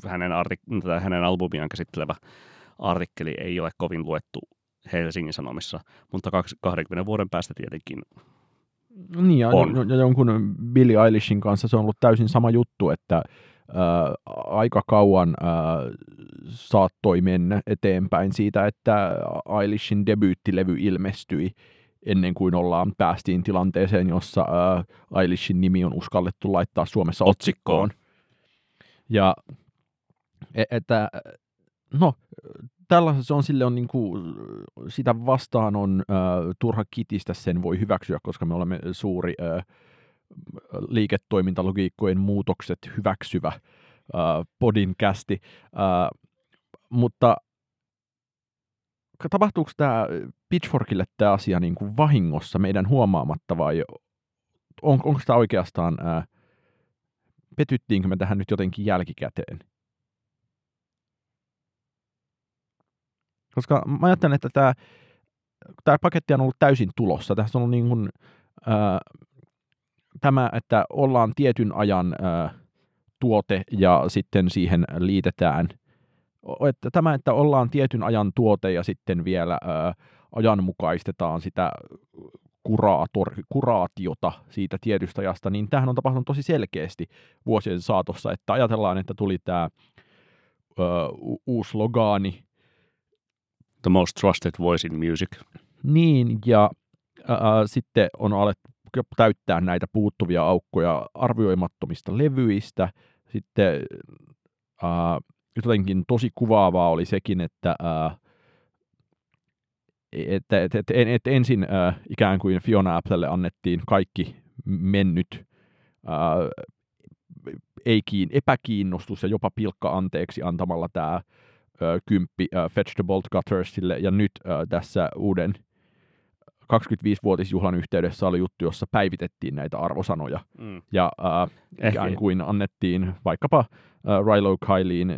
hänen, artik- hänen albumiaan käsittelevä artikkeli ei ole kovin luettu Helsingin Sanomissa, mutta 20 vuoden päästä tietenkin niin, ja, on. ja jonkun Billie Eilishin kanssa se on ollut täysin sama juttu, että aika kauan ää, saattoi mennä eteenpäin siitä, että Eilishin debyyttilevy ilmestyi ennen kuin ollaan päästiin tilanteeseen, jossa ää, Eilishin nimi on uskallettu laittaa Suomessa otsikkoon. otsikkoon. Ja e, että no, tällaisessa on sille on niin kuin, sitä vastaan on äh, turha kitistä, sen voi hyväksyä, koska me olemme suuri äh, liiketoimintalogiikkojen muutokset hyväksyvä äh, podinkästi, äh, mutta tapahtuuko tämä Pitchforkille tämä asia niin kuin vahingossa meidän huomaamatta vai on, onko tämä oikeastaan, äh, petyttiinkö me tähän nyt jotenkin jälkikäteen? Koska mä ajattelen, että tämä, tämä paketti on ollut täysin tulossa. Tässä on ollut niin kuin, ää, tämä, että ollaan tietyn ajan ää, tuote ja sitten siihen liitetään, että tämä, että ollaan tietyn ajan tuote ja sitten vielä ää, ajanmukaistetaan sitä kuraator, kuraatiota siitä tietystä ajasta, niin tämähän on tapahtunut tosi selkeästi vuosien saatossa, että ajatellaan, että tuli tämä ö, uusi logaani, The most trusted voice in music. Niin, ja ää, sitten on alettu täyttää näitä puuttuvia aukkoja arvioimattomista levyistä. Sitten ää, jotenkin tosi kuvaavaa oli sekin, että ää, että, että, että, että ensin ää, ikään kuin Fiona Applelle annettiin kaikki mennyt ää, ei kiin, epäkiinnostus ja jopa pilkka anteeksi antamalla tämä kymppi äh, Fetch the Bolt Guttersille, ja nyt äh, tässä uuden 25-vuotisjuhlan yhteydessä oli juttu, jossa päivitettiin näitä arvosanoja, mm. ja äh, ikään kuin annettiin vaikkapa äh, Rilo Kyleen äh,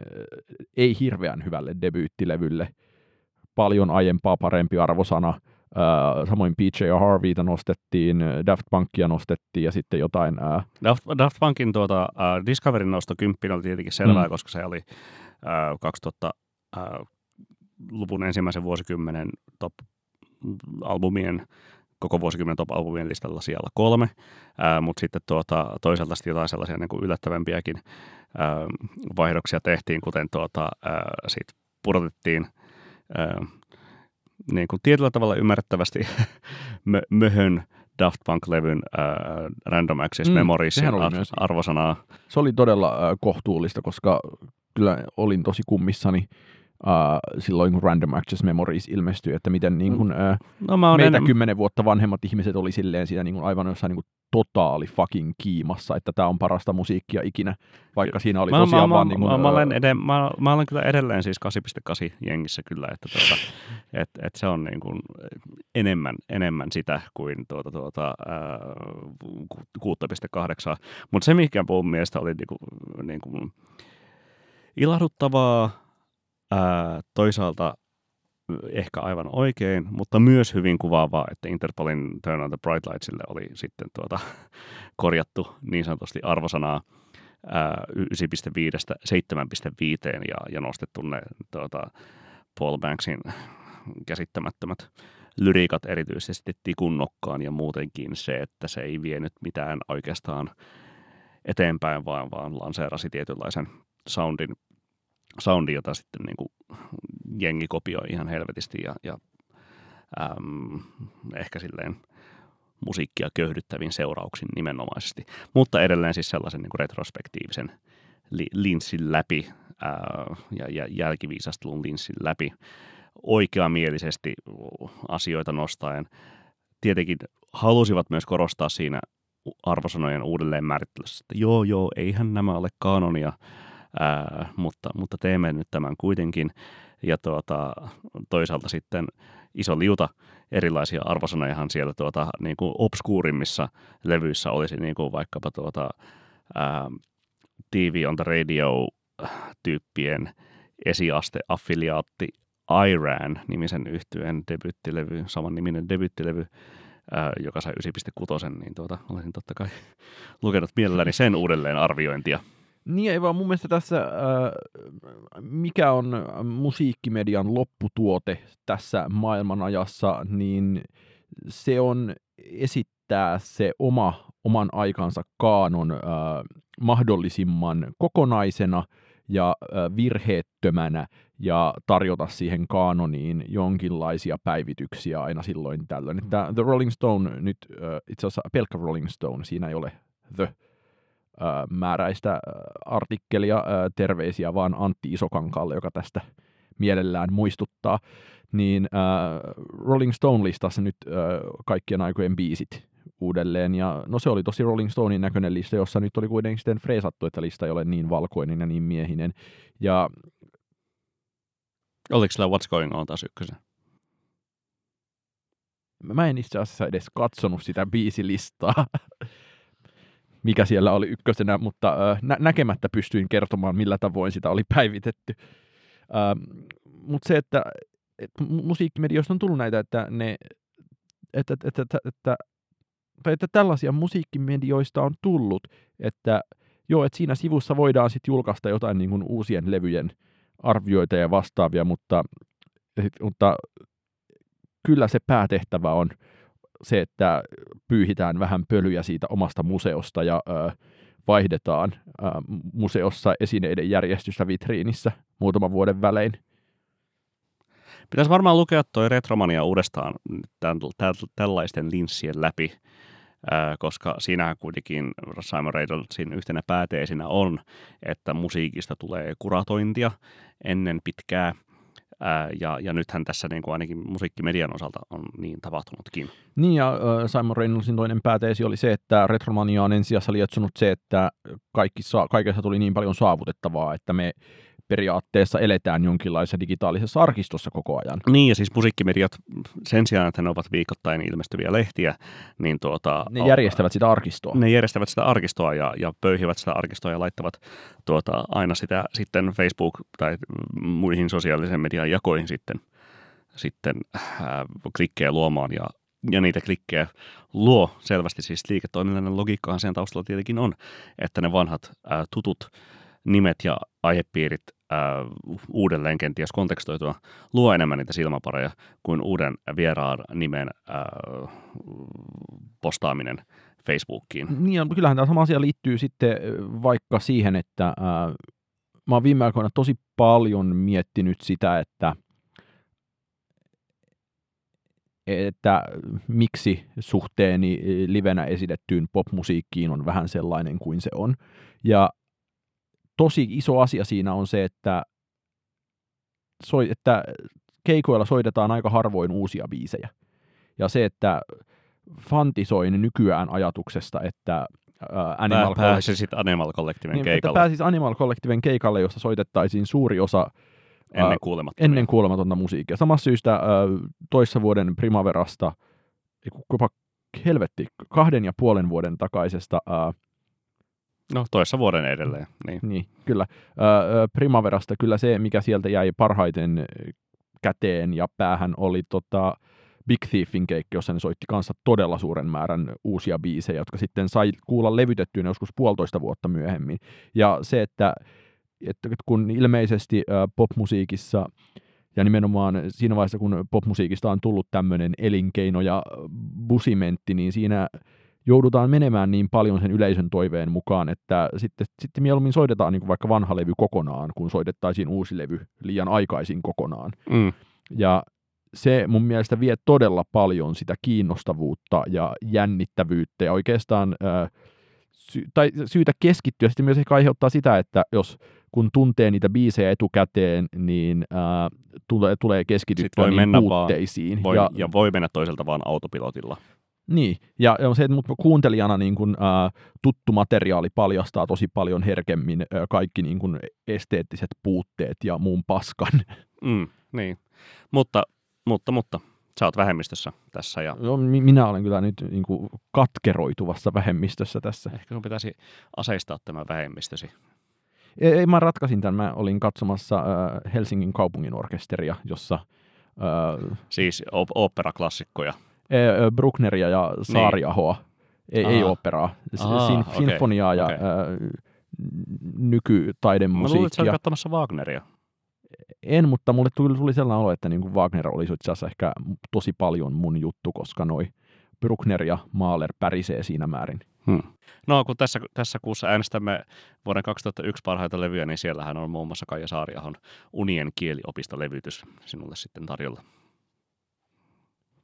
ei hirveän hyvälle debyyttilevylle paljon aiempaa parempi arvosana, Uh, samoin PJ Harveyta nostettiin, Daft Punkia nostettiin ja sitten jotain... Uh... Daft, Daft Punkin tuota, uh, Discoverin nosto 10 oli tietenkin selvää, mm. koska se oli uh, 2000 luvun ensimmäisen vuosikymmenen top-albumien koko vuosikymmenen top-albumien listalla siellä kolme, mutta sitten tuota, toisaalta sitten jotain sellaisia niin kuin yllättävämpiäkin ää, vaihdoksia tehtiin, kuten tuota, ää, sit pudotettiin ää, niin kuin tietyllä tavalla ymmärrettävästi mö, möhön Daft Punk-levyn äh, Random Access mm, Memoriesin arvosanaa. Se oli todella äh, kohtuullista, koska kyllä olin tosi kummissani uh, silloin, kun Random Access Memories ilmestyi, että miten niin kuin, uh, no, meitä enemmän... kymmenen vuotta vanhemmat ihmiset oli silleen siinä niin kuin, aivan jossain niin kuin, totaali fucking kiimassa, että tämä on parasta musiikkia ikinä, vaikka siinä oli mä, tosiaan mä, vaan... Niin kuin, mä, mä, olen ed- mä, mä olen kyllä edelleen siis 8.8 jengissä kyllä, että tuota, et, et se on niin kuin enemmän, enemmän sitä kuin tuota, tuota, ää, 6.8. Mutta se, mikä mun mielestä oli niin kuin, niin kuin ilahduttavaa, Ää, toisaalta ehkä aivan oikein, mutta myös hyvin kuvaavaa, että Interpolin Turn on the Bright Lightsille oli sitten tuota, korjattu niin sanotusti arvosanaa 9.5 7.5 ja, ja nostettu ne tuota, Paul Banksin käsittämättömät lyriikat erityisesti tikun nokkaan ja muutenkin se, että se ei vienyt mitään oikeastaan eteenpäin, vaan, vaan lanseerasi tietynlaisen soundin soundi, jota sitten niin kuin jengi kopioi ihan helvetisti ja, ja äm, ehkä silleen musiikkia köyhdyttävin seurauksin nimenomaisesti. Mutta edelleen siis sellaisen niin kuin retrospektiivisen li- linssin läpi ää, ja, ja jälkiviisastelun linssin läpi oikeamielisesti asioita nostaen. Tietenkin halusivat myös korostaa siinä arvosanojen uudelleen määrittelyssä, että joo, joo, eihän nämä ole kanonia, ää, mutta, mutta teemme nyt tämän kuitenkin. Ja tuota, toisaalta sitten iso liuta erilaisia arvosanojahan siellä tuota, niin kuin obskuurimmissa levyissä olisi niin kuin vaikkapa tuota, ää, TV on the Radio-tyyppien esiaste-affiliaatti Iran nimisen yhtyeen debyttilevy, saman niminen debyttilevy, ää, joka sai 9.6, niin tuota, olisin totta kai lukenut mielelläni sen uudelleen arviointia. Niin ei vaan mun mielestä tässä, äh, mikä on musiikkimedian lopputuote tässä maailmanajassa, niin se on esittää se oma, oman aikansa kaanon äh, mahdollisimman kokonaisena ja äh, virheettömänä ja tarjota siihen kaanoniin jonkinlaisia päivityksiä aina silloin tällöin. Että The Rolling Stone nyt, äh, itse asiassa pelkkä Rolling Stone, siinä ei ole The määräistä artikkelia, terveisiä vaan Antti Isokankaalle, joka tästä mielellään muistuttaa, niin Rolling Stone-listassa nyt kaikkien aikojen biisit uudelleen, ja no se oli tosi Rolling Stonein näköinen lista, jossa nyt oli kuitenkin sitten freesattu, että lista ei ole niin valkoinen ja niin miehinen, ja Oliko sillä What's Going On taas ykkösen? Mä en itse asiassa edes katsonut sitä biisilistaa. mikä siellä oli ykkösenä, mutta nä- näkemättä pystyin kertomaan, millä tavoin sitä oli päivitetty. Ähm, mutta se, että, että musiikkimedioista on tullut näitä, että ne että, että, että, että, tai että tällaisia musiikkimedioista on tullut, että joo, että siinä sivussa voidaan sitten julkaista jotain niin kuin uusien levyjen arvioita ja vastaavia, mutta, mutta kyllä se päätehtävä on se, että pyyhitään vähän pölyjä siitä omasta museosta ja ö, vaihdetaan ö, museossa esineiden järjestystä vitriinissä muutaman vuoden välein. Pitäisi varmaan lukea tuo Retromania uudestaan tämän, tämän, tällaisten linssien läpi, koska siinähän kuitenkin Simon Reynolds yhtenä pääteesinä on, että musiikista tulee kuratointia ennen pitkää – Ää, ja, ja nythän tässä niin kuin ainakin musiikkimedian osalta on niin tapahtunutkin. Niin ja äh, Simon Reynoldsin toinen pääteesi oli se, että Retromania on ensisijassa lietsonut se, että kaikki saa, kaikessa tuli niin paljon saavutettavaa, että me periaatteessa eletään jonkinlaisessa digitaalisessa arkistossa koko ajan. Niin, ja siis musiikkimediat sen sijaan, että ne ovat viikoittain ilmestyviä lehtiä, niin tuota... Ne järjestävät sitä arkistoa. Ne järjestävät sitä arkistoa ja, ja pöyhivät sitä arkistoa ja laittavat tuota, aina sitä sitten Facebook- tai muihin sosiaalisen median jakoihin sitten, sitten äh, klikkejä luomaan ja ja niitä klikkejä luo selvästi siis liiketoiminnallinen logiikkahan sen taustalla tietenkin on, että ne vanhat ää, tutut nimet ja aihepiirit ää, uudelleen kenties kontekstoitua luo enemmän niitä silmäpareja kuin uuden vieraan nimen ää, postaaminen Facebookiin. Niin, kyllähän tämä sama asia liittyy sitten vaikka siihen, että ää, mä oon viime aikoina tosi paljon miettinyt sitä, että että miksi suhteeni livenä esitettyyn popmusiikkiin on vähän sellainen kuin se on. Ja tosi iso asia siinä on se, että, soi, että keikoilla soitetaan aika harvoin uusia biisejä. Ja se, että fantisoin nykyään ajatuksesta, että ää, Animal Pääsisit Animal Collectiven niin, keikalle. Että pääsis Animal Collectiven keikalle, jossa soitettaisiin suuri osa ennen kuulematonta, ennen kuulematonta musiikkia. Samassa syystä ää, toissa vuoden Primaverasta, jopa helvetti, kahden ja puolen vuoden takaisesta ää, No toissa vuoden edelleen. Niin, niin kyllä. Primaverasta kyllä se, mikä sieltä jäi parhaiten käteen ja päähän oli tota Big Thiefin keikki, jossa ne soitti kanssa todella suuren määrän uusia biisejä, jotka sitten sai kuulla levytettyä joskus puolitoista vuotta myöhemmin. Ja se, että, että kun ilmeisesti popmusiikissa ja nimenomaan siinä vaiheessa, kun popmusiikista on tullut tämmöinen elinkeino ja busimentti, niin siinä joudutaan menemään niin paljon sen yleisön toiveen mukaan, että sitten, sitten mieluummin soitetaan niin kuin vaikka vanha levy kokonaan, kun soitettaisiin uusi levy liian aikaisin kokonaan. Mm. Ja se mun mielestä vie todella paljon sitä kiinnostavuutta ja jännittävyyttä ja oikeastaan ää, sy- tai syytä keskittyä sitten myös ehkä aiheuttaa sitä, että jos kun tuntee niitä biisejä etukäteen, niin ää, tulee, tulee keskityttyä niin puutteisiin. Voi, ja, ja voi mennä toiselta vaan autopilotilla. Niin, ja, se, että mut kuuntelijana niin kun, ää, tuttu materiaali paljastaa tosi paljon herkemmin ää, kaikki niin kun, esteettiset puutteet ja muun paskan. Mm, niin, mutta, mutta, mutta sä oot vähemmistössä tässä. Ja... No, minä olen kyllä nyt niin kuin, katkeroituvassa vähemmistössä tässä. Ehkä sun pitäisi aseistaa tämä vähemmistösi. Ei, ei mä ratkaisin tämän. Mä olin katsomassa äh, Helsingin kaupungin orkesteria, jossa... Äh, siis op- oopperaklassikkoja. Äh, Bruckneria ja Saariahoa. Niin. Ei, ei operaa. Aha, Sin- okay. Sinfoniaa ja okay. äh, nykytaidemusiikkia. Mä luulen, että sä katsomassa Wagneria. En, mutta mulle tuli, tuli sellainen olo, että niin kuin Wagner olisi itse asiassa ehkä tosi paljon mun juttu, koska noi Bruckner ja Mahler pärisee siinä määrin. Hmm. No, kun tässä, tässä kuussa äänestämme vuoden 2001 parhaita levyjä, niin siellähän on muun muassa Kaija Saariahon Unien kieliopista-levytys sinulle sitten tarjolla.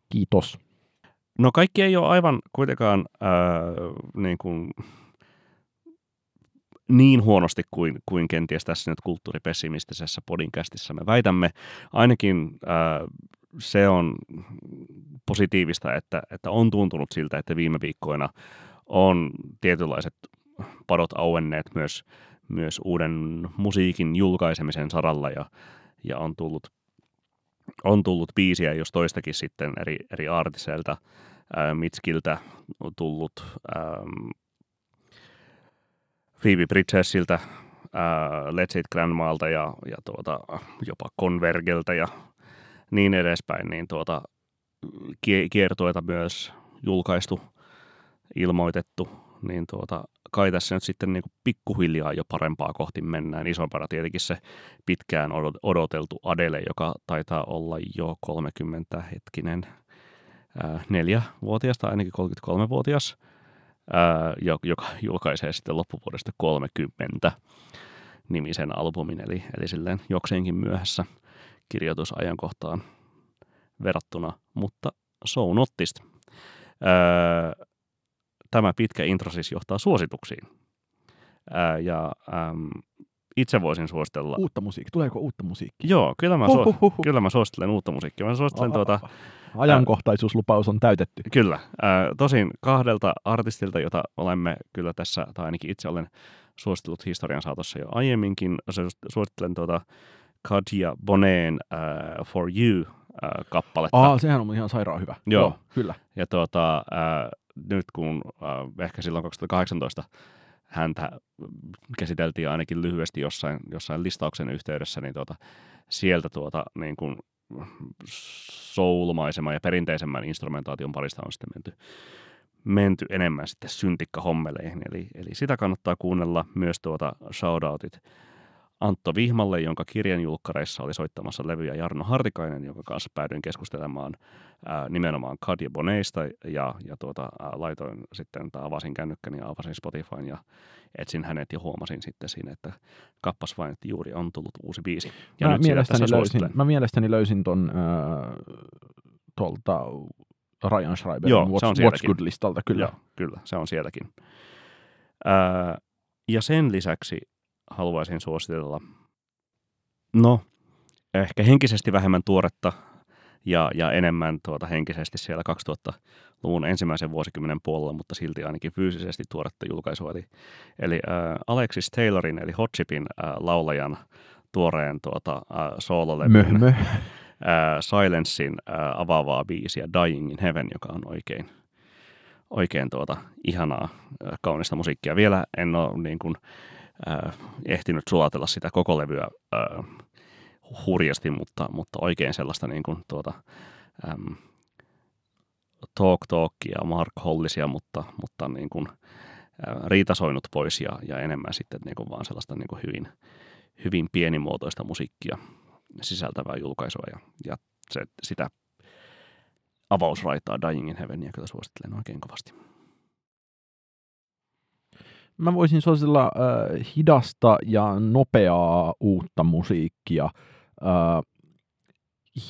Kiitos. No kaikki ei ole aivan kuitenkaan äh, niin, kuin, niin huonosti kuin, kuin kenties tässä nyt kulttuuripessimistisessä podinkästissä me väitämme. Ainakin äh, se on positiivista, että, että on tuntunut siltä, että viime viikkoina on tietynlaiset padot auenneet myös, myös uuden musiikin julkaisemisen saralla ja, ja on tullut on tullut biisiä jos toistakin sitten eri, eri artisteilta. Ää, Mitskiltä tullut ähm, Phoebe Bridgesiltä, ää, Let's It Grandmaalta ja, ja tuota, jopa Convergeltä ja niin edespäin, niin tuota, kiertueita myös julkaistu, ilmoitettu, niin tuota, kai tässä nyt sitten niin kuin pikkuhiljaa jo parempaa kohti mennään. Isompana tietenkin se pitkään odoteltu Adele, joka taitaa olla jo 30 hetkinen neljä-vuotias tai ainakin 33-vuotias, ää, joka julkaisee sitten loppuvuodesta 30 nimisen albumin, eli, eli silleen jokseenkin myöhässä kirjoitusajankohtaan verrattuna, mutta so nottist. Öö, tämä pitkä intro siis johtaa suosituksiin. Ää, ja äm, itse voisin suositella... Uutta musiikkia. Tuleeko uutta musiikkia? Joo, kyllä mä, su- kyllä mä suosittelen uutta musiikkia. Mä suosittelen Aa, tuota... Ajankohtaisuuslupaus on täytetty. Kyllä. Ää, tosin kahdelta artistilta, jota olemme kyllä tässä, tai ainakin itse olen suositellut historian saatossa jo aiemminkin. Suosittelen tuota Katia Boneen uh, For You äh, kappaletta. Aa, sehän on ihan sairaan hyvä. Joo. Joo kyllä. Ja tuota, äh, nyt kun äh, ehkä silloin 2018 häntä käsiteltiin ainakin lyhyesti jossain, jossain listauksen yhteydessä, niin tuota, sieltä tuota, niin kuin soulmaisemman ja perinteisemmän instrumentaation parista on sitten menty, menty enemmän sitten syntikka-hommeleihin. Eli, eli sitä kannattaa kuunnella myös tuota shoutoutit Antto Vihmalle, jonka kirjan julkkareissa oli soittamassa levyjä Jarno Hartikainen, jonka kanssa päädyin keskustelemaan ää, nimenomaan Kadja Boneista ja, ja tuota, ää, laitoin sitten, tai avasin kännykkäni ja avasin Spotifyn ja etsin hänet ja huomasin sitten siinä, että kappas vain, että juuri on tullut uusi biisi. Ja mä, nyt mielestäni löysin, mä mielestäni löysin ton äh, tuolta Ryan Schreiberin Joo, What's, se on What's Good-listalta, kyllä. Joo, kyllä, se on sielläkin. Ää, ja sen lisäksi haluaisin suositella? No, ehkä henkisesti vähemmän tuoretta ja, ja enemmän tuota henkisesti siellä 2000-luvun ensimmäisen vuosikymmenen puolella, mutta silti ainakin fyysisesti tuoretta julkaisua. Eli, eli äh, Alexis Taylorin eli Hot Chipin äh, laulajan tuoreen tuota, äh, soololevyn äh, Silencein äh, avaavaa biisiä Dying in Heaven, joka on oikein, oikein tuota, ihanaa, äh, kaunista musiikkia. Vielä en ole niin kuin, äh, ehtinyt sulatella sitä koko levyä äh, hurjasti, mutta, mutta oikein sellaista niin kuin, tuota, ähm, talk talkia, Mark Hollisia, mutta, mutta niin kuin, äh, riitasoinut pois ja, ja enemmän sitten niin kuin vaan sellaista niin kuin hyvin, hyvin pienimuotoista musiikkia sisältävää julkaisua ja, ja se, sitä avausraitaa Dying in kyllä suosittelen oikein kovasti mä voisin suositella äh, hidasta ja nopeaa uutta musiikkia. Äh,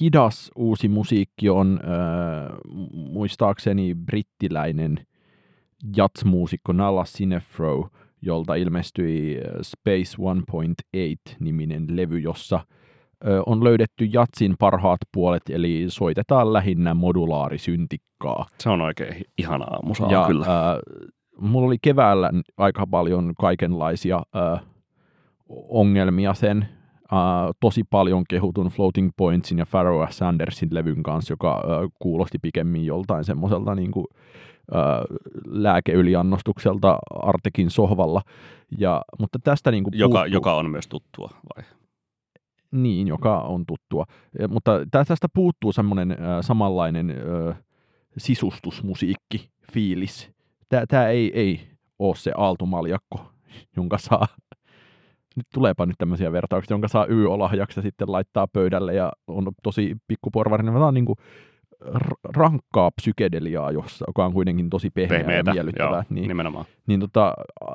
hidas uusi musiikki on äh, muistaakseni brittiläinen jatsmuusikko Nala Sinefro, jolta ilmestyi Space 1.8-niminen levy, jossa – on löydetty jatsin parhaat puolet, eli soitetaan lähinnä modulaarisyntikkaa. Se on oikein ihanaa musaa ja, kyllä. Äh, mulla oli keväällä aika paljon kaikenlaisia äh, ongelmia sen äh, tosi paljon kehutun Floating Pointsin ja Pharaoh Sandersin levyn kanssa, joka äh, kuulosti pikemmin joltain semmoiselta niin kuin, lääkeyliannostukselta Artekin sohvalla. Ja, mutta tästä niin kuin joka, joka on myös tuttua, vai? Niin, joka on tuttua. Ja, mutta tästä puuttuu semmoinen samanlainen äh, sisustusmusiikki, fiilis. Tämä ei, ei ole se aaltomaljakko, jonka saa, nyt tuleepa nyt tämmöisiä vertauksia, jonka saa y-olahjaksi ja sitten laittaa pöydälle ja on tosi pikkuporvarinen. Tämä on niin kuin rankkaa psykedeliaa, jossa, joka on kuitenkin tosi pehmeä Pehmeätä, ja miellyttävää. Joo, niin, nimenomaan. Niin tota,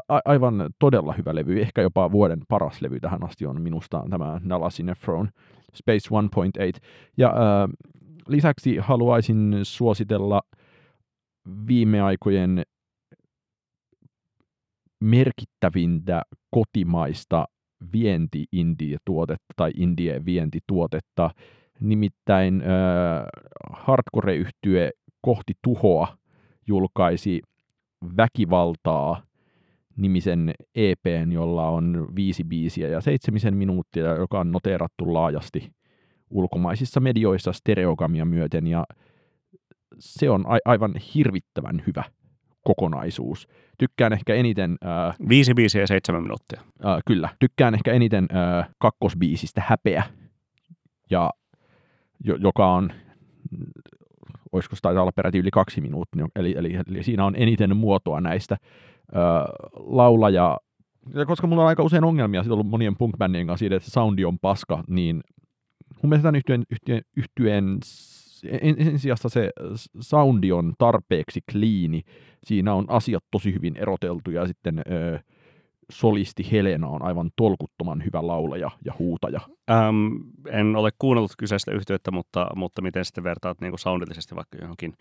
a- aivan todella hyvä levy, ehkä jopa vuoden paras levy tähän asti on minusta tämä Nala Cinefron Space 1.8. Ja äh, lisäksi haluaisin suositella viime aikojen merkittävintä kotimaista vienti-indie-tuotetta tai indie-vientituotetta, Nimittäin äh, hardcore-yhtye Kohti tuhoa julkaisi Väkivaltaa nimisen EPn, jolla on viisi biisiä ja seitsemisen minuuttia, joka on noteerattu laajasti ulkomaisissa medioissa stereogamia myöten, ja se on a- aivan hirvittävän hyvä kokonaisuus. Tykkään ehkä eniten... Ää, Viisi biisiä ja seitsemän minuuttia. Ää, kyllä. Tykkään ehkä eniten ää, kakkosbiisistä Häpeä. Ja joka on, olisiko se taitaa olla peräti yli kaksi minuuttia, eli, eli, eli siinä on eniten muotoa näistä ö, laulaja, ja koska mulla on aika usein ongelmia siitä ollut monien punk kanssa siitä, että soundi on paska, niin mun mielestä tämän yhtyeen, yhtyeen, yhtyeen ensin sijassa se soundi on tarpeeksi kliini, siinä on asiat tosi hyvin eroteltu ja sitten ö, solisti Helena on aivan tolkuttoman hyvä laulaja ja huutaja. Ähm, en ole kuunnellut kyseistä yhteyttä, mutta, mutta miten sitten vertaat niin kuin soundillisesti vaikka johonkin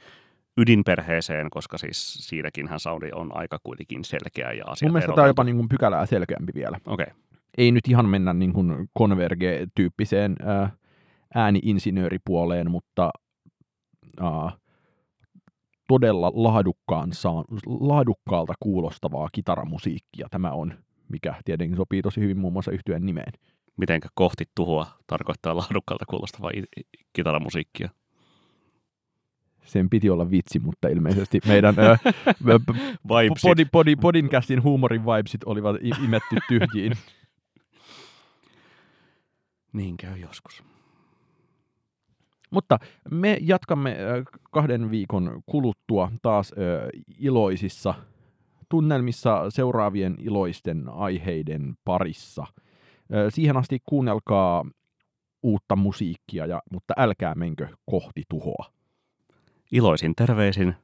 ydinperheeseen, koska siis siinäkinhän soundi on aika kuitenkin selkeä ja asia. Mun mielestä tämä on jopa niin kuin pykälää selkeämpi vielä. Okay. Ei nyt ihan mennä niin kuin Converge-tyyppiseen äh, ääniinsinööripuoleen, mutta äh, todella laadukkaan saa, laadukkaalta kuulostavaa kitaramusiikkia tämä on, mikä tietenkin sopii tosi hyvin muun muassa yhtyeen nimeen. Mitenkä kohti tuhoa tarkoittaa laadukkaalta kuulostavaa kitaramusiikkia? Sen piti olla vitsi, mutta ilmeisesti meidän ö, podcastin huumorin vibesit olivat imetty tyhjiin. Niin käy joskus. Mutta me jatkamme kahden viikon kuluttua taas iloisissa tunnelmissa seuraavien iloisten aiheiden parissa. Siihen asti kuunnelkaa uutta musiikkia, ja, mutta älkää menkö kohti tuhoa. Iloisin terveisin,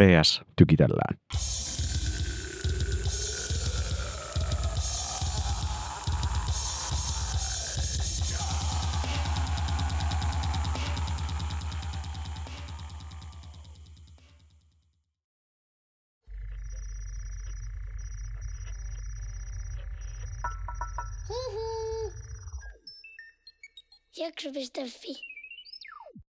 PS. Tykitellään. Jakso.fi